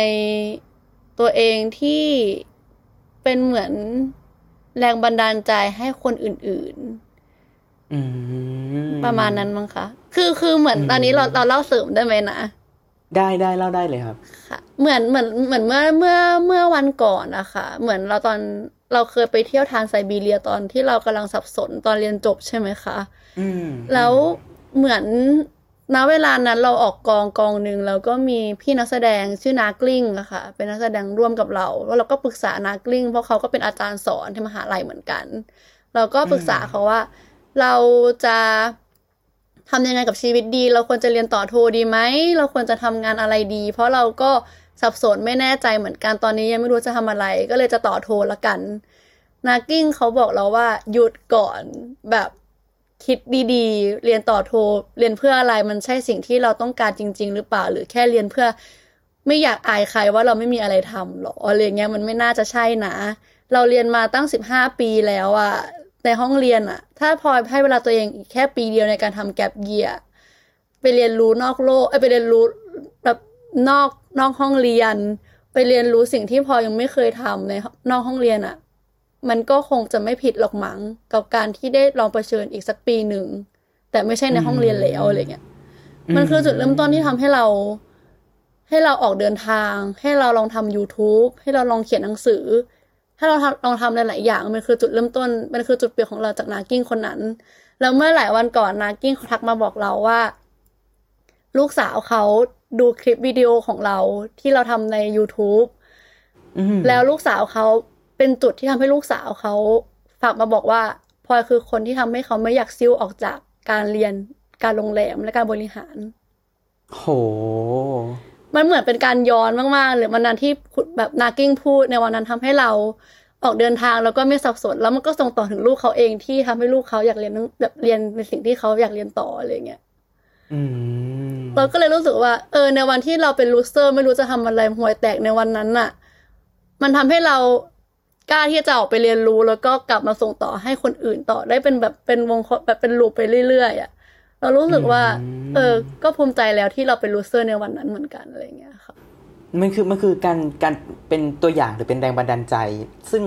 ตัวเองที่เป็นเหมือนแรงบันดาลใจให้คนอื่น
อืม
ๆปประมาณนั้นมั้งคะ คือคือเหมือนตอนนี้เราเราเล่าเสริมได้ไหมนะ
ได้ได้เล่าได้เลยครับ
ค่ะ เหมือนเหมือนเหมือนเมื่อเมื่อเมื่อวันก่อนนะคะเหมือนเราตอนเราเคยไปเที่ยวทานไซบีเรียตอนที่เรากำลังสับสนตอนเรียนจบใช่ไหมคะ
อืม
แล้วเหมือน ณเวลานั้นเราออกกองกองหนึ่งแล้วก็มีพี่นักแสดงชื่อนากลิ้งอะค่ะ เป็นนักแสดงร่วมกับเรา แล้วเราก็ปรึกษานากลิ้ง เพราะเขาก็เป็นอาจารย์สอนที่มหาลัยเหมือนกัน เราก็ปรึกษาเขาว่า เราจะทำยังไงกับชีวิตดี เราควรจะเรียนต่อโทดีไหม เราควรจะทำงานอะไรดี เพราะเราก็สับสนไม่แน่ใจเหมือนกันตอนนี้ยังไม่รู้จะทำอะไร ก็เลยจะต่อโทละกัน นากิ้งเขาบอกเราว่าหยุดก่อนแบบ คิดดีๆ เรียนต่อโทเรียนเพื่ออะไรมันใช่สิ่งที่เราต้องการจริง ๆ หรือเปล่า หรือแค่เรียนเพื่อ ไม่อยากอายใครว่าเราไม่มีอะไรทำหรออะไรเงี้ยมันไม่น่าจะใช่นะ เราเรียนมาตั้งสิบห้าปีแล้วอะในห้องเรียนอะถ้าพลอยให้เวลาตัวเองอีกแค่ปีเดียวในการทำแกลบเยียไปเรียนรู้นอกโลกเอ้ยไปเรียนรู้แบบนอกนอกห้องเรียน ไปเรียนรู้สิ่งที่พลอยยังไม่เคยทำในนอกห้องเรียนอะ มันก็คงจะไม่ผิดหรอกมั้งกับการที่ได้ลองเผชิญอีกสักปีหนึ่ง แต่ไม่ใช่ในห้องเรียนแล้วอะไรเงี้ยมันคือจุดเริ่มต้นที่ทำให้เรา ให้เราออกเดินทาง ให้เราลองทำ YouTube ให้เราลองเขียนหนังสือ ให้เราทำลองทำหลายๆอย่าง มันคือจุดเริ่มต้น มันคือจุดเปลี่ยนของเราจากนากิ้งคนนั้น แล้วเมื่อหลายวันก่อนนากิ้งเขาทักมาบอกเราว่า ลูกสาวเขาดูคลิปวิดีโอของเราที่เราทำใน YouTube
อืม
แล้วลูกสาวเขา เป็นจุดที่ทำให้ลูกสาวเขาฝากมาบอกว่าพลอยคือคนที่ทำให้เขาไม่อยากซิ่วออกจากการเรียนการโรงแรมและการบริหาร
โห
มันเหมือนเป็นการย้อนมากๆเลยวันนั้นที่คุณแบบนากิ้งพูดในวันนั้นทำให้เราออกเดินทางแล้วก็ไม่สับสนแล้วมันก็ส่งต่อถึงลูกเขาเองที่ทำให้ลูกเขาอยากเรียนแบบเรียนในสิ่งที่เขาอยากเรียนต่ออะไรเงี้ย
อืม
เราก็เลยรู้สึกว่า เออ ในวันที่เราเป็น loser ไม่รู้จะทำอะไรห่วยแตกในวันนั้นน่ะ มันทำให้เรา กล้าที่จะออกไปเรียนรู้แล้วก็กลับมาส่งต่อให้คนอื่นต่อได้เป็นแบบเป็นวงแบบเป็น loop ไปเรื่อยๆอะเรารู้สึกว่า เออ ก็ภูมิใจแล้วที่เราเป็น loser ในวันนั้นเหมือนกันอะไรเงี้ยค่ะ
มันคือมันคือการการเป็นตัวอย่างหรือเป็นแรงบันดาลใจ ซึ่ง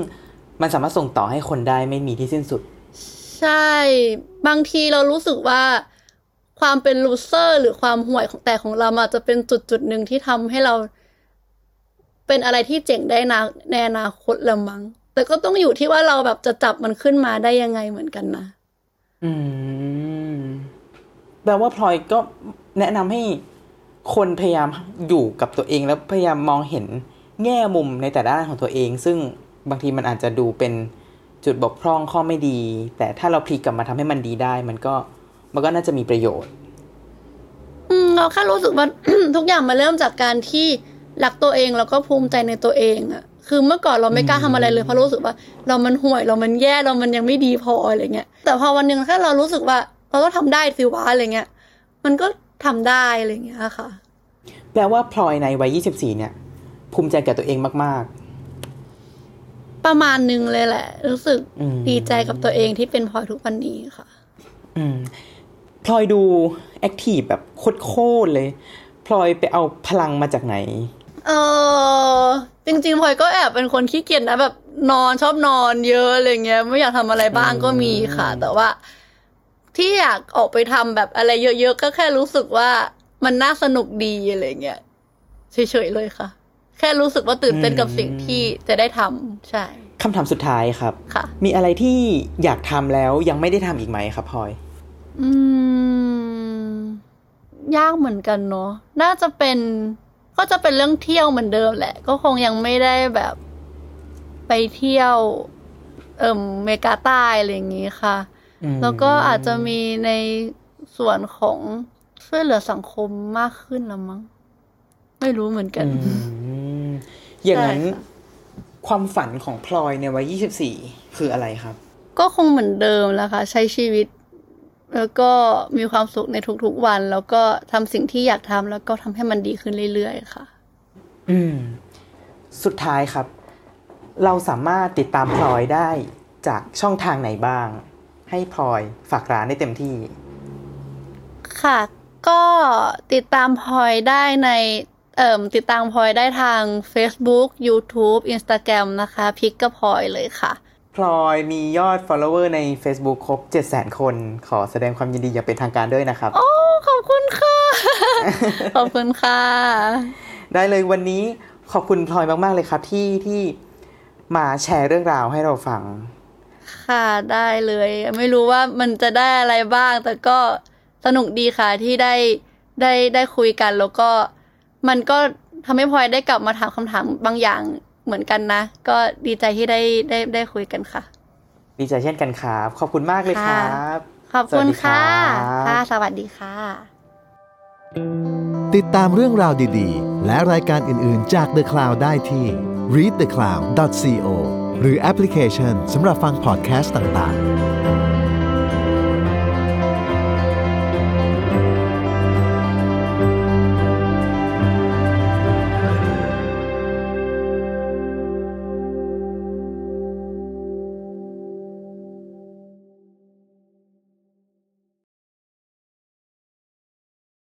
มันสามารถส่งต่อให้คนได้ไม่มีที่สิ้นสุด
ใช่ บางทีเรารู้สึกว่าความเป็นลูเซอร์ หรือความห่วยของแต่ของเราอาจจะเป็นจุดจุดๆหนึ่งที่ทำให้เรา เป็นอะไรที่เจ๋งได้นะในอนาคตละมั้งแต่ก็ต้องอยู่ที่ว่าเราแบบจะจับมันขึ้นมาได้ยังไงเหมือนกันนะ
อืมแปลว่าพลอยก็แนะนำให้คนพยายามอยู่กับตัวเองแล้วพยายามมองเห็นแง่มุมในแต่ละด้านของตัวเอง ซึ่งบางทีมันอาจจะดูเป็นจุดบกพร่องข้อไม่ดี แต่ถ้าเราพลิกกลับมาทำให้มันดีได้ มันก็มันก็น่าจะมีประโยชน์
อืมเราแค่รู้สึกว่าทุกอย่างมาเริ่มจากการที่ รักตัวเองแล้วก็ภูมิใจในตัวเองอะคือเมื่อก่อนเราไม่กล้าทำอะไรเลยเพราะรู้สึกว่า เรามันห่วยเรามันแย่เรามันยังไม่ดีพออะไรเงี้ยแต่พอวันหนึ่งถ้าเรารู้สึกว่า เราก็ทำได้สิวะอะไรเงี้ยมันก็ทำได้อะไรเงี้ยค่ะ
แปลว่าพลอยในวัย24เนี่ย ภูมิใจกับตัวเองมาก
ประมาณหนึ่งเลยแหละ รู้สึก
อืม
ดีใจกับตัวเองที่เป็นพลอยทุกวันนี้ค่ะ
ๆอืมพลอยดูแอคทีฟแบบโคตรๆเลยพลอยไปเอาพลังมาจากไหน
เออจริงๆพลอยก็แอบเป็นคนขี้เกียจนะแบบนอนชอบนอนเยอะอะไรเงี้ย ไม่อยากทำอะไรบ้างก็มีค่ะ แต่ว่า ที่อยากออกไปทำแบบอะไรเยอะๆก็แค่รู้สึกว่ามันน่าสนุกดีอะไรเงี้ยเฉยๆเลยค่ะ แค่รู้สึกว่าตื่นเต้นกับสิ่งที่จะได้ทำใช่
คำถามสุดท้ายครับ
ค่ะ
มีอะไรที่อยากทำแล้วยังไม่ได้ทำอีกไหมครับพลอย
อืม ยากเหมือนกันเนาะน่าจะเป็น ก็จะเป็นเรื่องเที่ยวเหมือนเดิมแหละ ก็คงยังไม่ได้แบบไปเที่ยว เอ่มเมกาใต้อะไรอย่างงี้ค่ะ
อืม
แล้วก็อาจจะมีในส่วนของช่วยเหลือสังคมมากขึ้นละมั้ง ไม่รู้เหมือนกัน
อืมอย่างนั้น
ใช่ค่ะ
ความฝันของพลอยในวัย 24 คืออะไรครับ
ก็คงเหมือนเดิมแหล้วค่ะ ใช้ชีวิต แล้วก็มีความสุขในทุกๆวัน แล้วก็ทำสิ่งที่อยากทำแล้วก็ทำให้มันดีขึ้นเรื่อยๆค่ะ
อืม สุดท้ายครับ เราสามารถติดตามพลอยได้จากช่องทางไหนบ้าง ให้พลอยฝากร้านได้เต็มที่
ค่ะ ก็ติดตามพลอยได้ในเอ่มติดตามพลอยได้ทาง Facebook YouTube Instagram นะคะ พิกกับพลอยเลยค่ะ
พลอยมียอด follower ใน Facebook ครบ700,000คน ขอแสดงความยินดีอย่างเป็นทางการด้วยนะครับ
โอ้ ขอบคุณค่ะ ขอบคุณค่ะ
ได้เลยวันนี้ขอบคุณพลอยมาก ๆ เลยครับที่ที่มาแชร์เรื่องราวให้เราฟัง
ค่ะได้เลย ไม่รู้ว่ามันจะได้อะไรบ้าง แต่ก็สนุกดีค่ะที่ได้ได้ได้คุยกันแล้วก็ มันก็ทำให้พลอยได้กลับมาถามคำถามบางอย่าง เหมือนกันนะ ก็ดีใจที่ได้ได้ได้คุยกันค่ะ
ดีใจเช่นกันครับ ขอบคุณมากเลยครับ
ขอบคุณค่ะ
สวัสดีครับ
ค่ะ สวัสดีค่ะ
ติดตามเรื่องราวดีๆ และรายการอื่นๆจาก The Cloud ได้ที่ readthecloud.co หรือแอปพลิเคชันสำหรับฟังพอดแคสต์ต่างๆ